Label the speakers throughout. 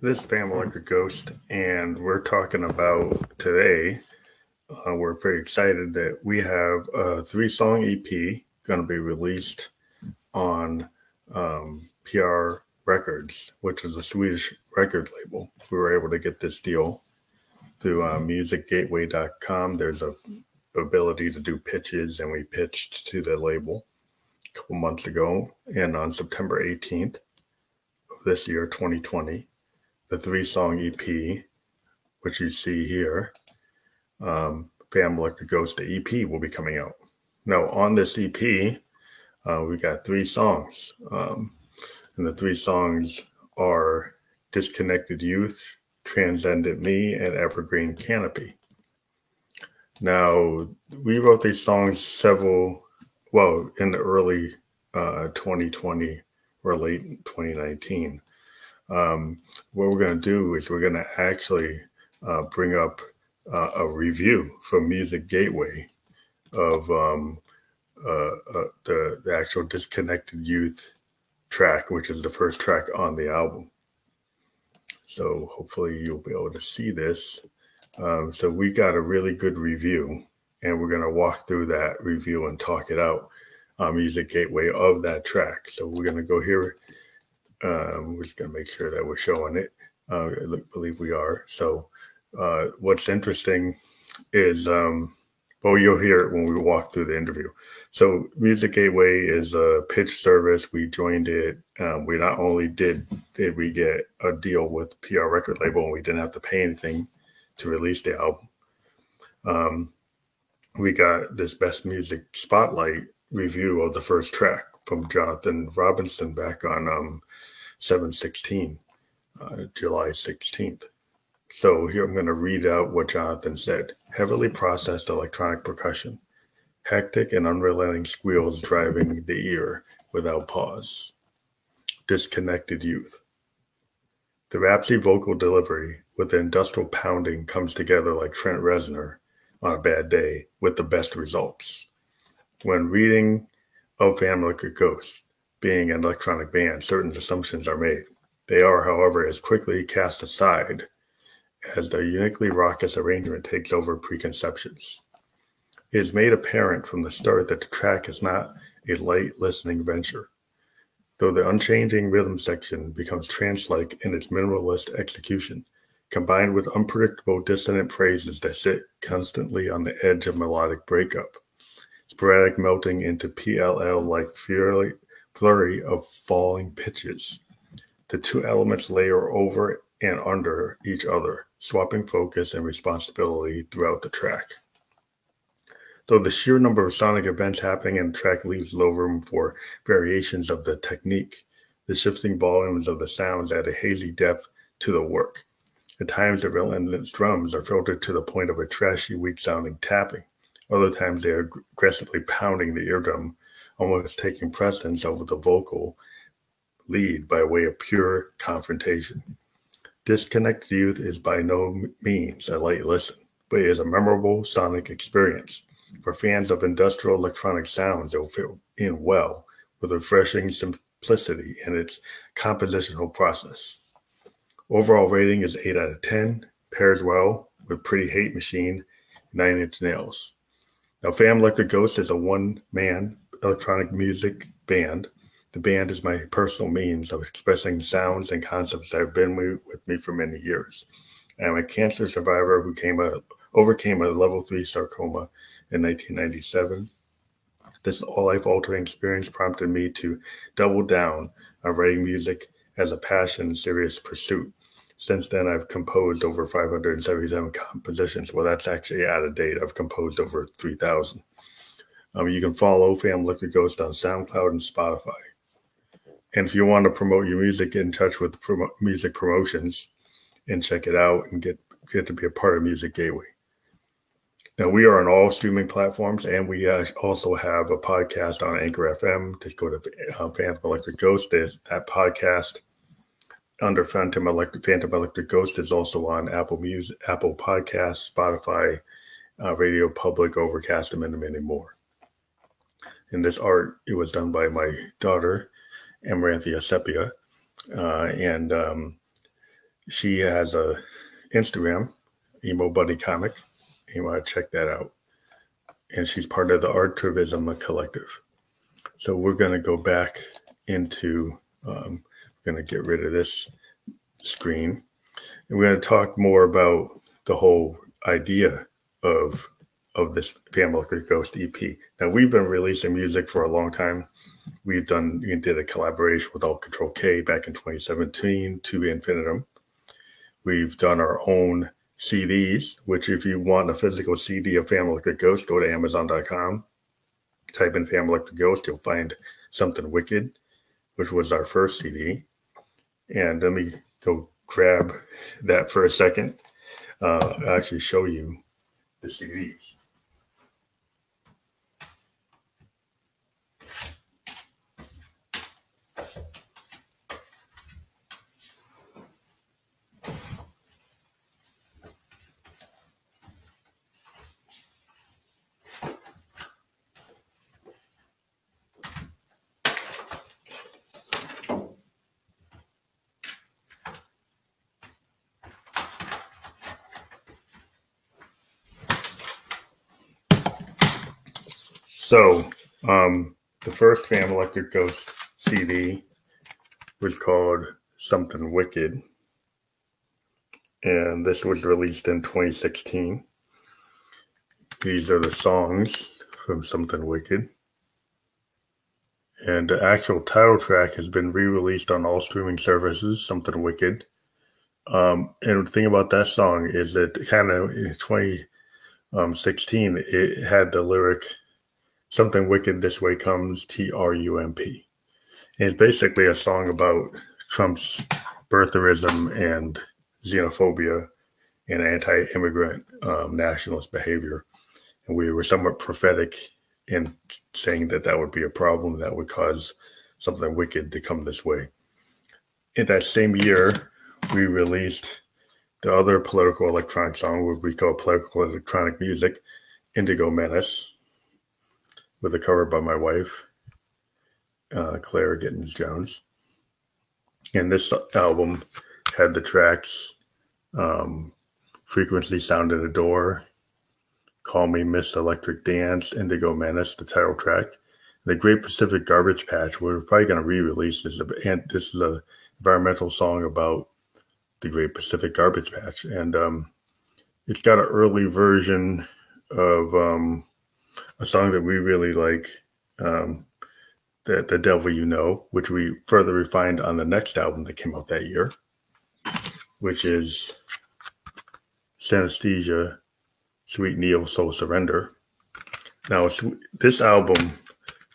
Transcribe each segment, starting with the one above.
Speaker 1: This family Phantom Electric Ghost, and we're talking about today. Uh, we're pretty excited that we have a three song EP going to be released on um, PR Records, which is a Swedish record label. We were able to get this deal through uh, musicgateway.com. There's a ability to do pitches, and we pitched to the label a couple months ago. And on September 18th of this year, 2020, the three song EP, which you see here, um, Phantom Electric Ghost, the EP will be coming out. Now, on this EP, uh, we got three songs. Um, and the three songs are Disconnected Youth, Transcendent Me, and Evergreen Canopy. Now, we wrote these songs several, well, in the early uh, 2020 or late 2019 um, what we're going to do is we're going to actually uh, bring up uh, a review from Music Gateway of um, uh, uh, the, the actual Disconnected Youth track, which is the first track on the album. So hopefully you'll be able to see this. Um, so we got a really good review, and we're going to walk through that review and talk it out Music Gateway of that track. So we're going to go here um, we're just going to make sure that we're showing it. Uh, I believe we are. So, uh, what's interesting is, um, well, you'll hear it when we walk through the interview. So, Music Gateway is a pitch service. We joined it. Um, we not only did did we get a deal with PR record label, and we didn't have to pay anything to release the album. Um, we got this best music spotlight review of the first track from Jonathan Robinson back on um, 716, uh, July 16th. So here I'm going to read out what Jonathan said. Heavily processed electronic percussion, hectic and unrelenting squeals driving the ear without pause. Disconnected youth. The rapsy vocal delivery with the industrial pounding comes together like Trent Reznor on a bad day with the best results. When reading of Family Ghost, being an electronic band, certain assumptions are made. They are, however, as quickly cast aside as their uniquely raucous arrangement takes over preconceptions. It is made apparent from the start that the track is not a light listening venture. Though the unchanging rhythm section becomes trance like in its minimalist execution, combined with unpredictable dissonant phrases that sit constantly on the edge of melodic breakup, sporadic melting into PLL like flurry of falling pitches. The two elements layer over and under each other, swapping focus and responsibility throughout the track. Though the sheer number of sonic events happening in the track leaves low room for variations of the technique, the shifting volumes of the sounds add a hazy depth to the work. At times, the relentless drums are filtered to the point of a trashy, weak sounding tapping. Other times, they are aggressively pounding the eardrum almost taking precedence over the vocal lead by way of pure confrontation. Disconnected Youth is by no means a light listen, but it is a memorable sonic experience. For fans of industrial electronic sounds, it will fit in well with refreshing simplicity in its compositional process. Overall rating is 8 out of 10, pairs well with Pretty Hate Machine, Nine Inch Nails. Now, Phantom Electric Ghost is a one man electronic music band. The band is my personal means of expressing sounds and concepts that have been with me for many years. I'm a cancer survivor who came a, overcame a level three sarcoma in 1997. This life altering experience prompted me to double down on writing music as a passion and serious pursuit. Since then, I've composed over 577 compositions. Well, that's actually out of date. I've composed over 3,000. Um, you can follow Phantom Electric Ghost on SoundCloud and Spotify. And if you want to promote your music, get in touch with music promotions and check it out and get get to be a part of Music Gateway. Now we are on all streaming platforms, and we uh, also have a podcast on Anchor FM. Just go to uh, Phantom Electric Ghost. There's that podcast under Phantom Electric Phantom Electric Ghost is also on Apple Music, Apple Podcasts, Spotify, uh, Radio Public, Overcast, and many, many more. And this art, it was done by my daughter, Amaranthia Sepia. Uh, and um, she has a Instagram, Emo Buddy Comic. You want to check that out. And she's part of the Artivism Collective. So we're going to go back into, um, we're going to get rid of this screen. And we're going to talk more about the whole idea of of this Family Like Ghost EP. Now we've been releasing music for a long time. We've done we did a collaboration with Alt Control K back in 2017 to Infinitum. We've done our own CDs, which if you want a physical CD of Phantom Electric Ghost, go to Amazon.com. Type in Phantom Electric Ghost, you'll find Something Wicked, which was our first CD. And let me go grab that for a second. Uh, actually show you the CDs. So, um, the first Phantom Electric Ghost CD was called Something Wicked. And this was released in 2016. These are the songs from Something Wicked. And the actual title track has been re released on all streaming services, Something Wicked. Um, and the thing about that song is that kind of in 2016, it had the lyric Something Wicked This Way Comes, T R U M P. It's basically a song about Trump's birtherism and xenophobia and anti immigrant um, nationalist behavior. And we were somewhat prophetic in saying that that would be a problem that would cause something wicked to come this way. In that same year, we released the other political electronic song, what we call political electronic music, Indigo Menace, with a cover by my wife, uh, Claire Gittens Jones. And this album had the tracks um, Frequency Sound in the Door, Call Me Miss Electric Dance, Indigo Menace, the title track. The Great Pacific Garbage Patch, we're probably going to re release this. And this is an environmental song about the Great Pacific Garbage Patch. And um, it's got an early version of um, a song that we really like, um, the, the Devil You Know, which we further refined on the next album that came out that year, which is Synesthesia, Sweet Neo Soul Surrender. Now, this album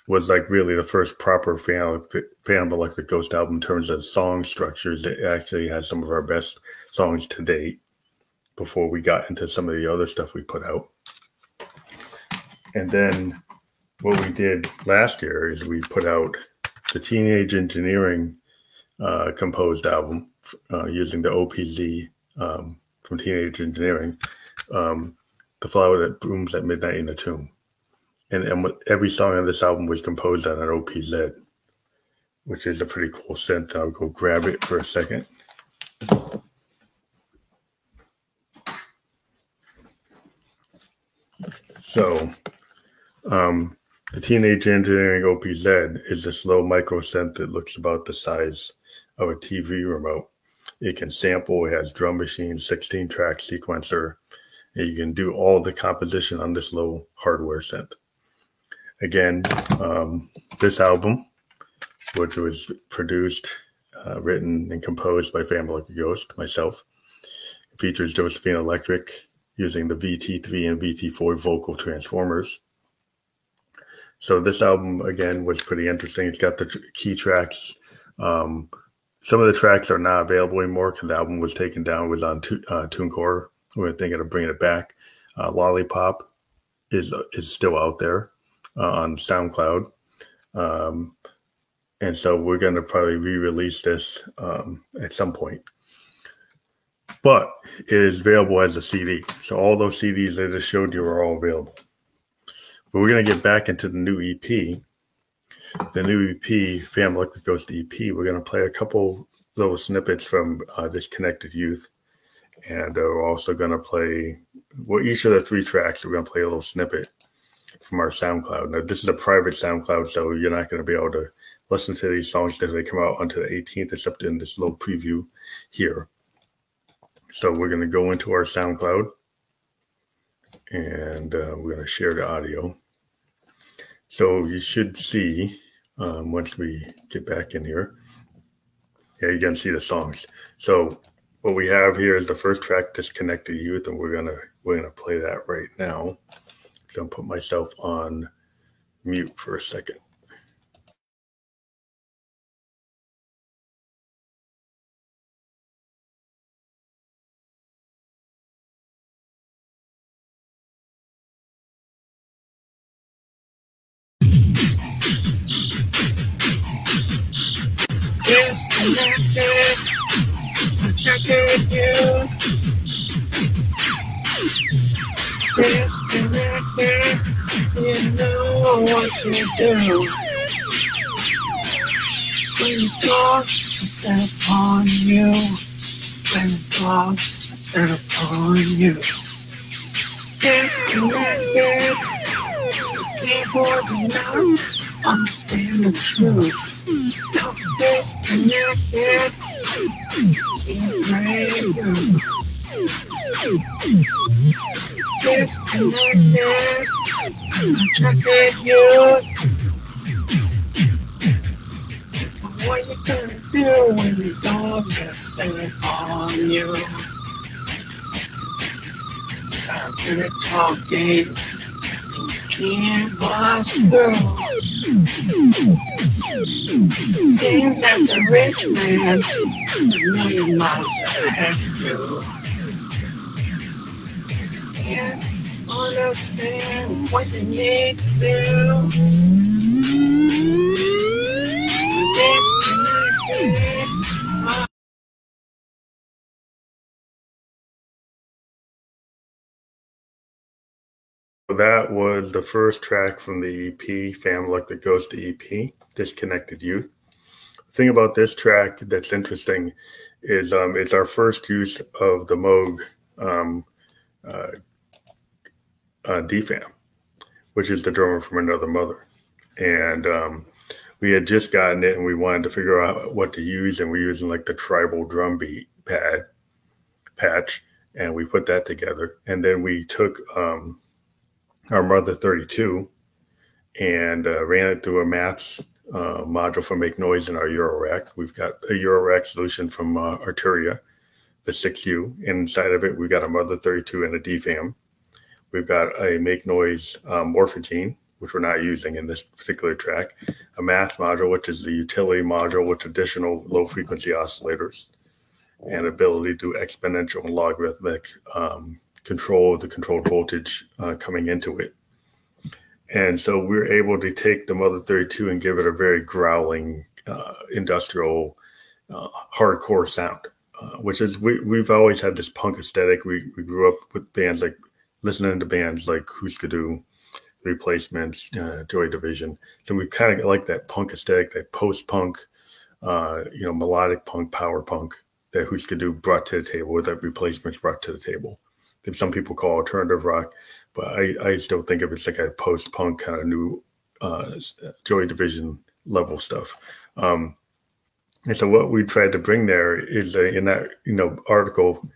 Speaker 1: was like really the first proper fan Phantom Electric Ghost album in terms of song structures. It actually has some of our best songs to date before we got into some of the other stuff we put out. And then what we did last year is we put out the Teenage Engineering uh, composed album uh, using the OPZ um, from Teenage Engineering, um, The Flower That Blooms at Midnight in the Tomb. And, and every song on this album was composed on an OPZ, which is a pretty cool synth. I'll go grab it for a second. So um, the Teenage Engineering OPZ is this low micro synth that looks about the size of a TV remote. It can sample, it has drum machine, 16 track sequencer, and you can do all the composition on this low hardware synth. Again, um, this album, which was produced, uh, written, and composed by Family Ghost, myself, features Josephine Electric using the VT3 and VT4 vocal transformers. So this album again was pretty interesting. It's got the key tracks. Um, some of the tracks are not available anymore because the album was taken down. It was on tu- uh, TuneCore. We're thinking of bringing it back. Uh, Lollipop is is still out there uh, on SoundCloud, um, and so we're going to probably re-release this um, at some point. But it is available as a CD. So all those CDs I just showed you are all available. But we're going to get back into the new EP. The new EP, Fam Electric Ghost EP, we're going to play a couple little snippets from uh, Disconnected Youth. And uh, we're also going to play, well, each of the three tracks, we're going to play a little snippet from our SoundCloud. Now, this is a private SoundCloud, so you're not going to be able to listen to these songs until they come out onto the 18th, except in this little preview here. So we're going to go into our SoundCloud and uh, we're going to share the audio. So you should see um, once we get back in here. Yeah, you can see the songs. So what we have here is the first track, "Disconnected Youth," and we're gonna we're gonna play that right now. So I'm gonna put myself on mute for a second.
Speaker 2: Disconnected, checking you. Disconnected, you know what to do. When the are set upon you, when the are set upon you. Disconnected, keyboard not understand the truth. Now disconnected, keep breaking. Disconnected, it, you. What you gonna do when the dogs are set on you? I'm gonna talk game. Can't bust through. Seems that the rich man miles ahead of you. Can't understand what you need to do. Disconnected.
Speaker 1: That was the first track from the EP, Fam Like the Ghost EP, Disconnected Youth. The thing about this track that's interesting is um, it's our first use of the Moog um, uh, uh, DFAM, which is the drummer from Another Mother. And um, we had just gotten it and we wanted to figure out what to use, and we're using like the tribal drum beat pad patch, and we put that together. And then we took um, our Mother 32 and uh, ran it through a maths uh, module for Make Noise in our Eurorack. We've got a Eurorack solution from uh, Arturia, the 6U. Inside of it, we've got a Mother 32 and a DFAM. We've got a Make Noise uh, Morphogene, which we're not using in this particular track, a math module, which is the utility module with additional low frequency oscillators and ability to do exponential and logarithmic um, control the controlled voltage uh, coming into it. And so we're able to take the Mother 32 and give it a very growling, uh, industrial, uh, hardcore sound, uh, which is we, we've always had this punk aesthetic. We, we grew up with bands like listening to bands like Husker Du, Replacements, uh, Joy Division. So we kind of like that punk aesthetic, that post punk, uh, you know, melodic punk, power punk that Husker Du brought to the table, that Replacements brought to the table that some people call alternative rock, but I, I still think of it as like a post punk kind of new uh, Joy Division level stuff. Um, and so what we tried to bring there is a, in that you know article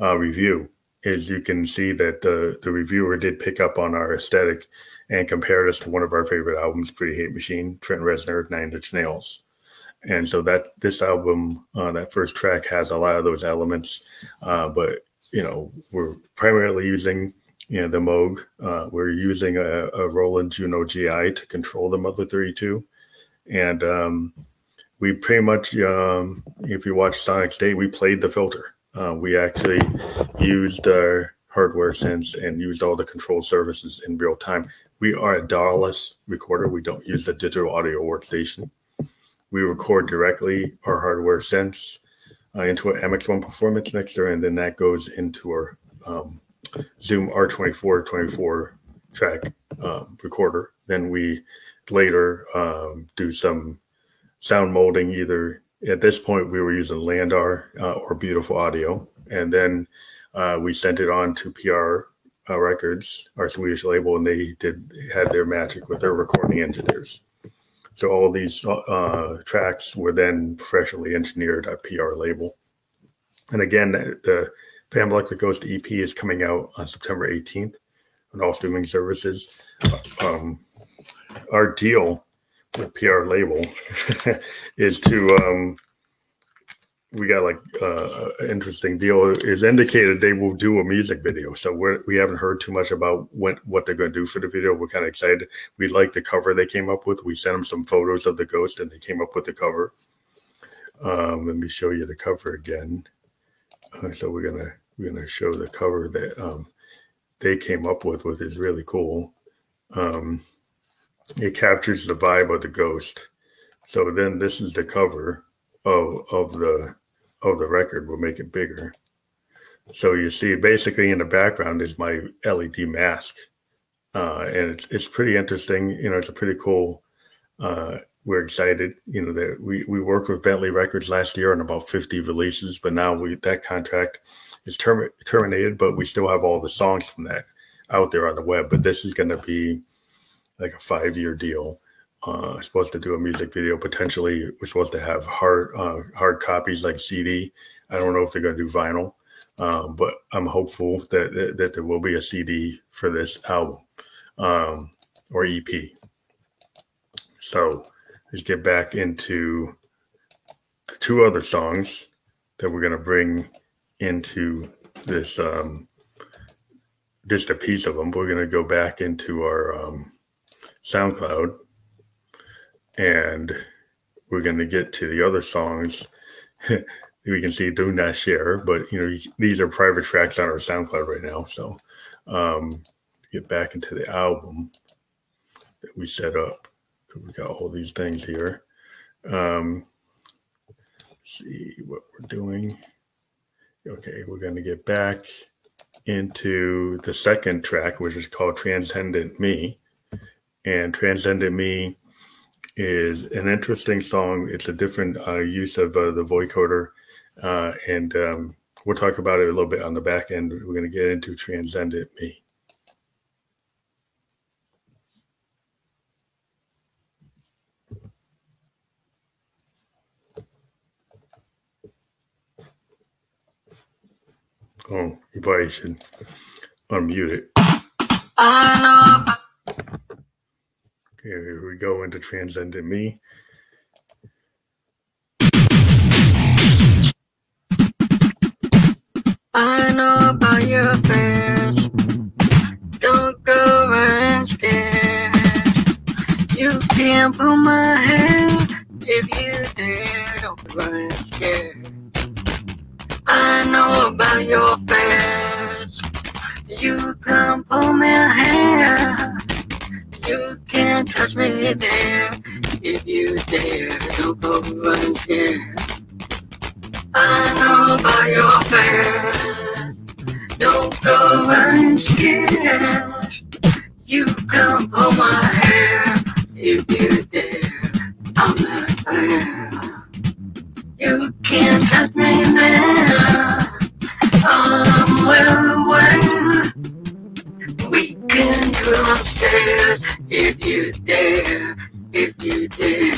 Speaker 1: uh, review is you can see that the the reviewer did pick up on our aesthetic and compared us to one of our favorite albums, Pretty Hate Machine, Trent Reznor, Nine Inch Nails. And so that this album, uh, that first track has a lot of those elements, uh, but you know, we're primarily using you know the Moog. Uh, we're using a, a, Roland Juno GI to control the Mother 32, and um, we pretty much, um, if you watch Sonic State, we played the filter. Uh, we actually used our hardware synths and used all the control surfaces in real time. We are a DAW-less recorder. We don't use the digital audio workstation. We record directly our hardware synths uh, into an MX1 performance mixer, and then that goes into our um, Zoom R24 24 track um, recorder. Then we later um, do some sound molding, either at this point, we were using LANDR uh, or Beautiful Audio, and then uh, we sent it on to PR uh, Records, our Swedish label, and they did had their magic with their recording engineers. So all these uh, tracks were then professionally engineered at PR label. And again, the, the Phantom Electric to EP is coming out on September 18th on all streaming services. Um, our deal with PR label is to um, we got like uh, interesting deal is indicated they will do a music video. So we're, we haven't heard too much about what, what they're going to do for the video. We're kind of excited. We like the cover they came up with. We sent them some photos of the ghost and they came up with the cover. Um, let me show you the cover again. Uh, so we're gonna we're gonna show the cover that um, they came up with, which is really cool. Um, it captures the vibe of the ghost. So then this is the cover of of the of the record. We'll make it bigger. So you see, basically in the background is my LED mask, uh, and it's it's pretty interesting. You know, it's a pretty cool. Uh, we're excited. You know that we we worked with Bentley Records last year on about 50 releases, but now we that contract is term, terminated, but we still have all the songs from that out there on the web. But this is going to be like a five year deal. Uh, supposed to do a music video. Potentially, we're supposed to have hard uh, hard copies like CD. I don't know if they're going to do vinyl, um, but I'm hopeful that that there will be a CD for this album um, or EP. So let's get back into the two other songs that we're going to bring into this. Um, just a piece of them. We're going to go back into our um, SoundCloud, and we're going to get to the other songs. we can see "Do Not Share," but you know these are private tracks on our SoundCloud right now. So um, get back into the album that we set up. We got all these things here. Um, see what we're doing. Okay, we're going to get back into the second track, which is called Transcendent Me and Transcendent Me is an interesting song. It's a different uh, use of uh, the vocoder, uh, and um, we'll talk about it a little bit on the back end. We're going to get into Transcendent Me. Oh, you probably should unmute it. I know. We go into Transcendent Me.
Speaker 2: I know about your face. Don't go running scared. You can pull my hair if you dare. Don't run scared. I know about your face. You can pull my hair. You can't touch me there if you dare. Don't go here. I know about your face. Don't go running scared. You can pull my hair if you dare. I'm not there. You can't touch me there. I'm um, well aware. Can go upstairs if you dare, if you dare.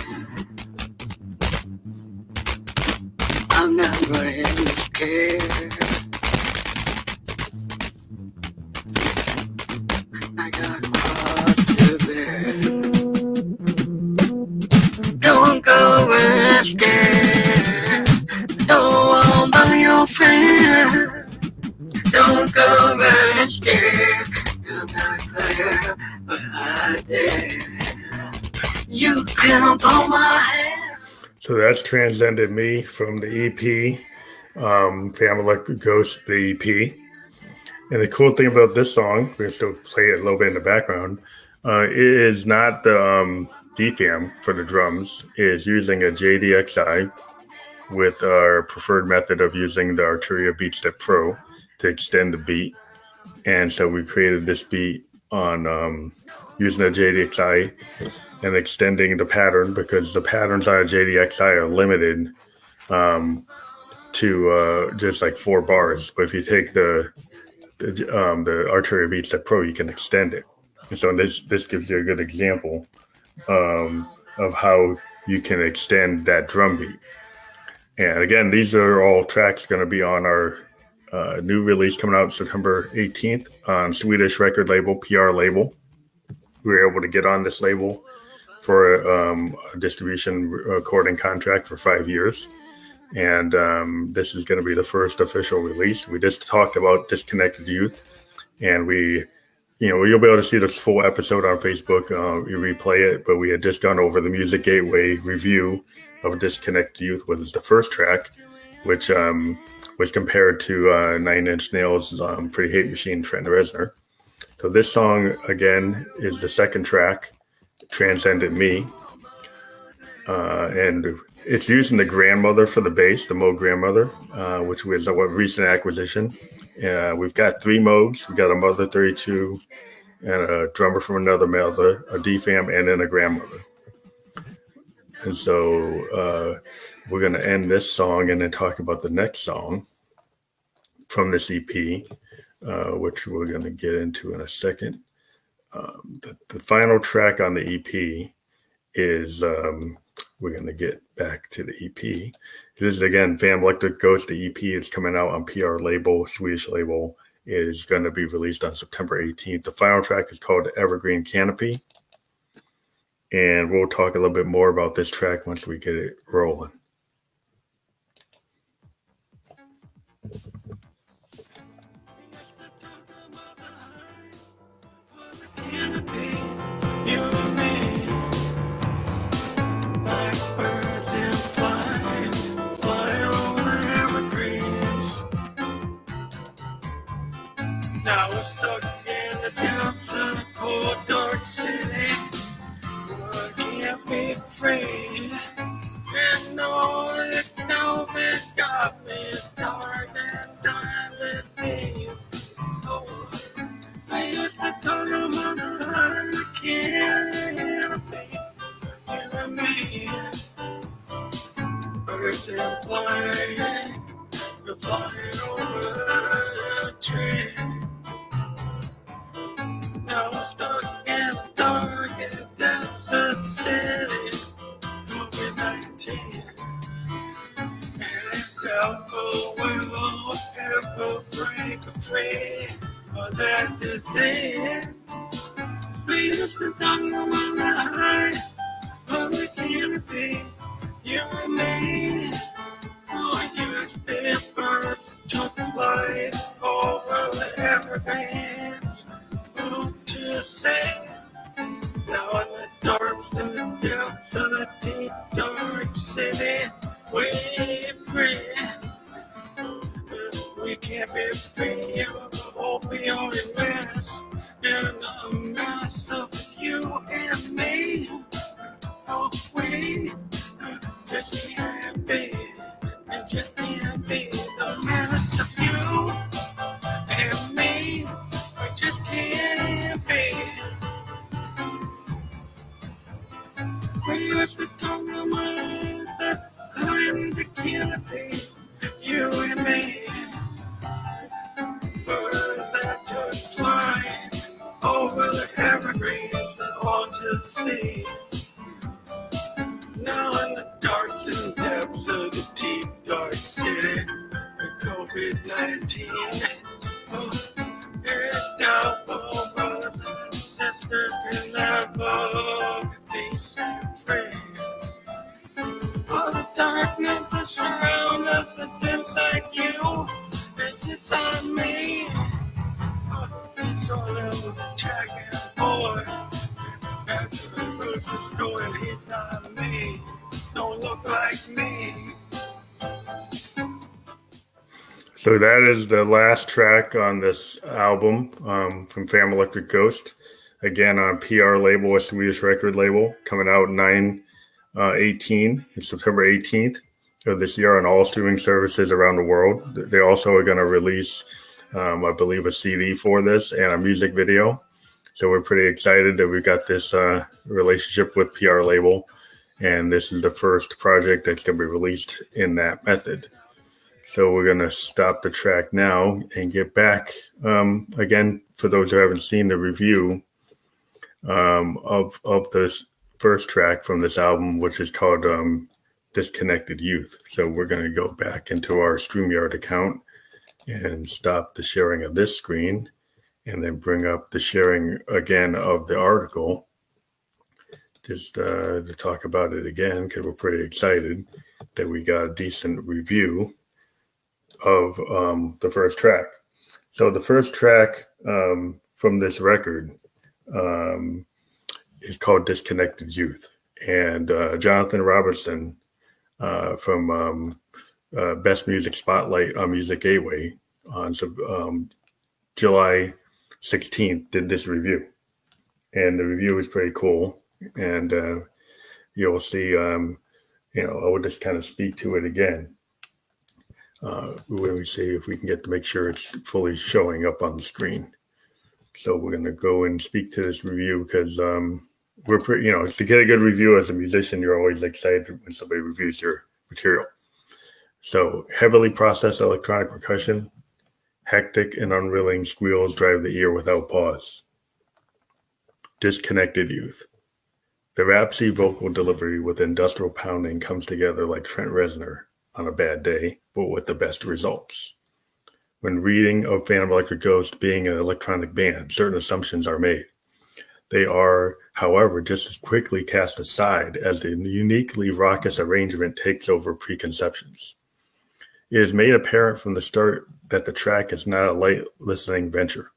Speaker 1: Transcended Me from the EP, um, Family Ghost, the EP. And the cool thing about this song, we can still play it a little bit in the background, uh, it is not the um, DFAM for the drums, it is using a JDXI with our preferred method of using the Arturia BeatStep Pro to extend the beat. And so we created this beat on um, using a JDXI and extending the pattern because the patterns on a JDXI are limited um, to uh, just like four bars. But if you take the the, um, the Arturia BeatStep Pro, you can extend it. And so this this gives you a good example um, of how you can extend that drum beat. And again, these are all tracks going to be on our uh, new release coming out September 18th on Swedish record label PR label. We were able to get on this label for um, a distribution recording contract for five years. And um, this is going to be the first official release. We just talked about Disconnected Youth, and we, you know, you'll be able to see this full episode on Facebook. Uh, you replay it, but we had just gone over the Music Gateway review of Disconnected Youth, which is the first track, which um, was compared to uh, Nine Inch Nails' um, Pretty Hate Machine, Trent Reznor. So this song, again, is the second track, Transcendent Me. Uh, and it's using the grandmother for the bass, the Moog grandmother, uh, which was a recent acquisition. Uh, we've got three Moogs. We've got a mother 32 and a drummer from another mother, a DFAM, and then a grandmother. And so uh, we're going to end this song and then talk about the next song from this EP, uh, which we're going to get into in a second. Um, the, the, final track on the EP is um, we're going to get back to the EP. This is again Fam Electric Ghost. The EP is coming out on PR label, Swedish label. Is going to be released on September 18th. The final track is called Evergreen Canopy. And we'll talk a little bit more about this track once we get it rolling.
Speaker 2: But that is it. We used to
Speaker 1: So that is the last track on this album um, from Fam Electric Ghost. Again, on PR label, a Swedish record label, coming out 9 uh, 18, it's September 18th of this year on all streaming services around the world. They also are going to release, um, I believe, a CD for this and a music video. So we're pretty excited that we've got this uh, relationship with PR label. And this is the first project that's going to be released in that method. So we're going to stop the track now and get back. Um, again, for those who haven't seen the review um, of, of this first track from this album, which is called um, Disconnected Youth. So we're going to go back into our StreamYard account and stop the sharing of this screen and then bring up the sharing again of the article just uh, to talk about it again because we're pretty excited that we got a decent review of um, the first track. So the first track um, from this record um, is called "Disconnected Youth," and uh, Jonathan Robertson uh, from um, uh, Best Music Spotlight on Music Gateway on um, July 16th did this review, and the review was pretty cool. And uh, you'll see, um, you know, I will just kind of speak to it again uh, when we see if we can get to make sure it's fully showing up on the screen. So we're going to go and speak to this review because um, we're pretty, you know, to get a good review as a musician, you're always excited when somebody reviews your material. So heavily processed electronic percussion, hectic and unwilling squeals drive the ear without pause. Disconnected youth. The rapsy vocal delivery with industrial pounding comes together like Trent Reznor on a bad day, but with the best results. When reading of Phantom Electric Ghost being an electronic band, certain assumptions are made. They are, however, just as quickly cast aside as the uniquely raucous arrangement takes over preconceptions. It is made apparent from the start that the track is not a light listening venture.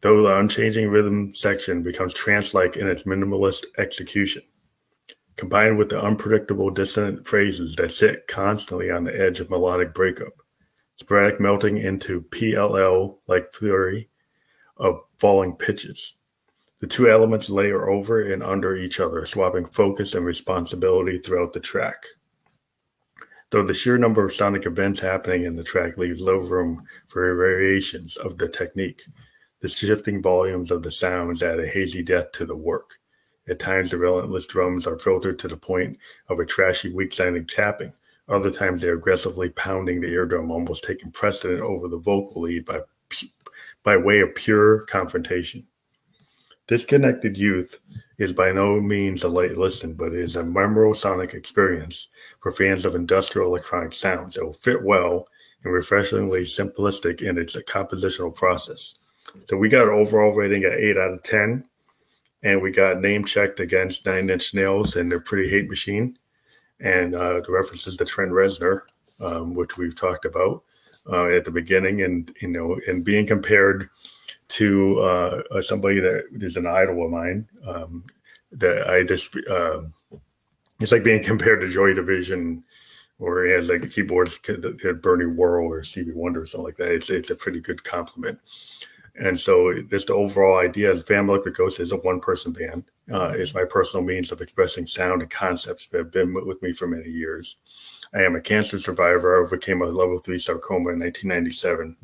Speaker 1: Though the unchanging rhythm section becomes trance like in its minimalist execution, combined with the unpredictable dissonant phrases that sit constantly on the edge of melodic breakup, sporadic melting into PLL like fury of falling pitches. The two elements layer over and under each other, swapping focus and responsibility throughout the track. Though the sheer number of sonic events happening in the track leaves little room for variations of the technique, the shifting volumes of the sounds add a hazy depth to the work. At times, the relentless drums are filtered to the point of a trashy, weak sounding tapping. Other times, they are aggressively pounding the eardrum, almost taking precedent over the vocal lead by, by way of pure confrontation. Disconnected Youth is by no means a light listen, but it is a memorable sonic experience for fans of industrial electronic sounds. It will fit well and refreshingly simplistic in its compositional process. So we got an overall rating at 8 out of 10, and we got name checked against Nine Inch Nails and their Pretty Hate Machine, and uh, the references to Trent Reznor, um, which we've talked about uh, at the beginning, and you know, and being compared to uh, uh, somebody that is an idol of mine. Um, that I just uh, it's like being compared to Joy Division, or has like a keyboardist, Bernie Worrell or Stevie Wonder or something like that. It's it's a pretty good compliment. And so, this the overall idea of Phantom Electric Ghost is a one person band. Uh, it's my personal means of expressing sound and concepts that have been with me for many years. I am a cancer survivor. I overcame a level three sarcoma in 1997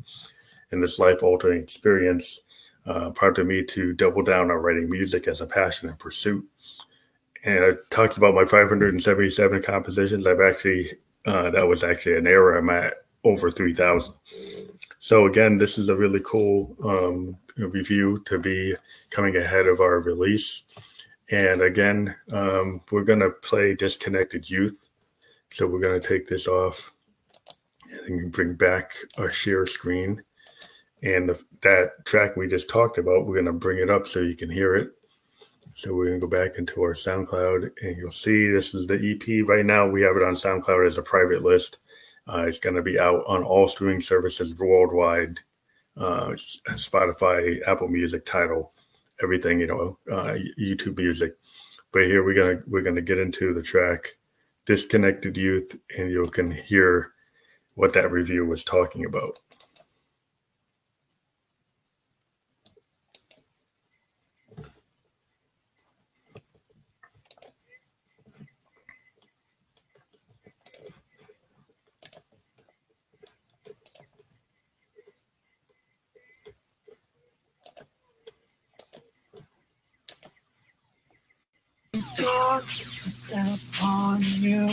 Speaker 1: And this life altering experience uh, prompted me to double down on writing music as a passion and pursuit. And I talked about my 577 compositions. I've actually, uh, that was actually an error. I'm at over 3,000. So, again, this is a really cool um, review to be coming ahead of our release. And again, um, we're going to play Disconnected Youth. So, we're going to take this off and bring back our share screen. And the, that track we just talked about, we're going to bring it up so you can hear it. So we're going to go back into our SoundCloud and you'll see this is the EP. Right now, we have it on SoundCloud as a private list. Uh, it's going to be out on all streaming services worldwide uh, Spotify, Apple Music, Tidal, everything, you know, uh, YouTube Music. But here we're gonna we're gonna get into the track "Disconnected Youth," and you can hear what that review was talking about.
Speaker 2: Dogs descend upon you,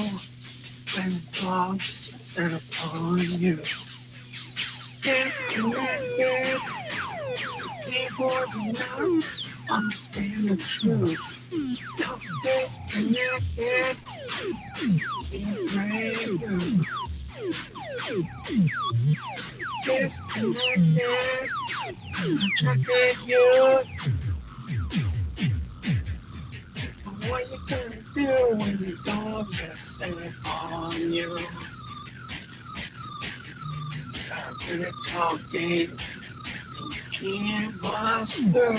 Speaker 2: when dogs descend upon you. Disconnected, keyboard not understand the truth. Don't disconnected, keep breaking. Disconnected, I'm checking you. What you gonna do when the dog is sitting on you? After the talking, and you can't bust through.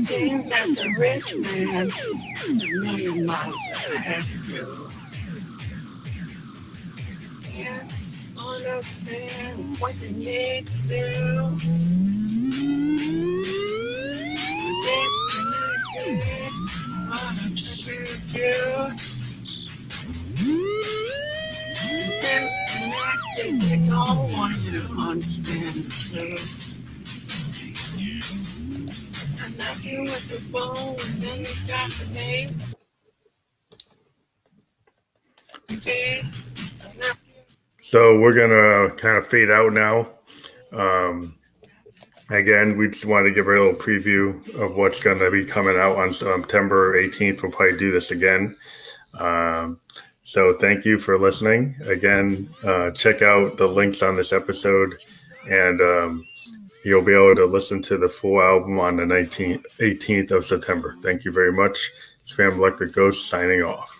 Speaker 2: Seems that the rich man is a million miles ahead of you. Can't understand what you need to do. You with the and then. Okay.
Speaker 1: So we're gonna kind of fade out now. Um, again, we just want to give a little preview of what's to be coming out on September 18th. We'll probably do this again. Um, so thank you for listening. Again, uh, check out the links on this episode, and um, you'll be able to listen to the full album on the 19th, 18th of September. Thank you very much. It's Phantom Electric Ghost signing off.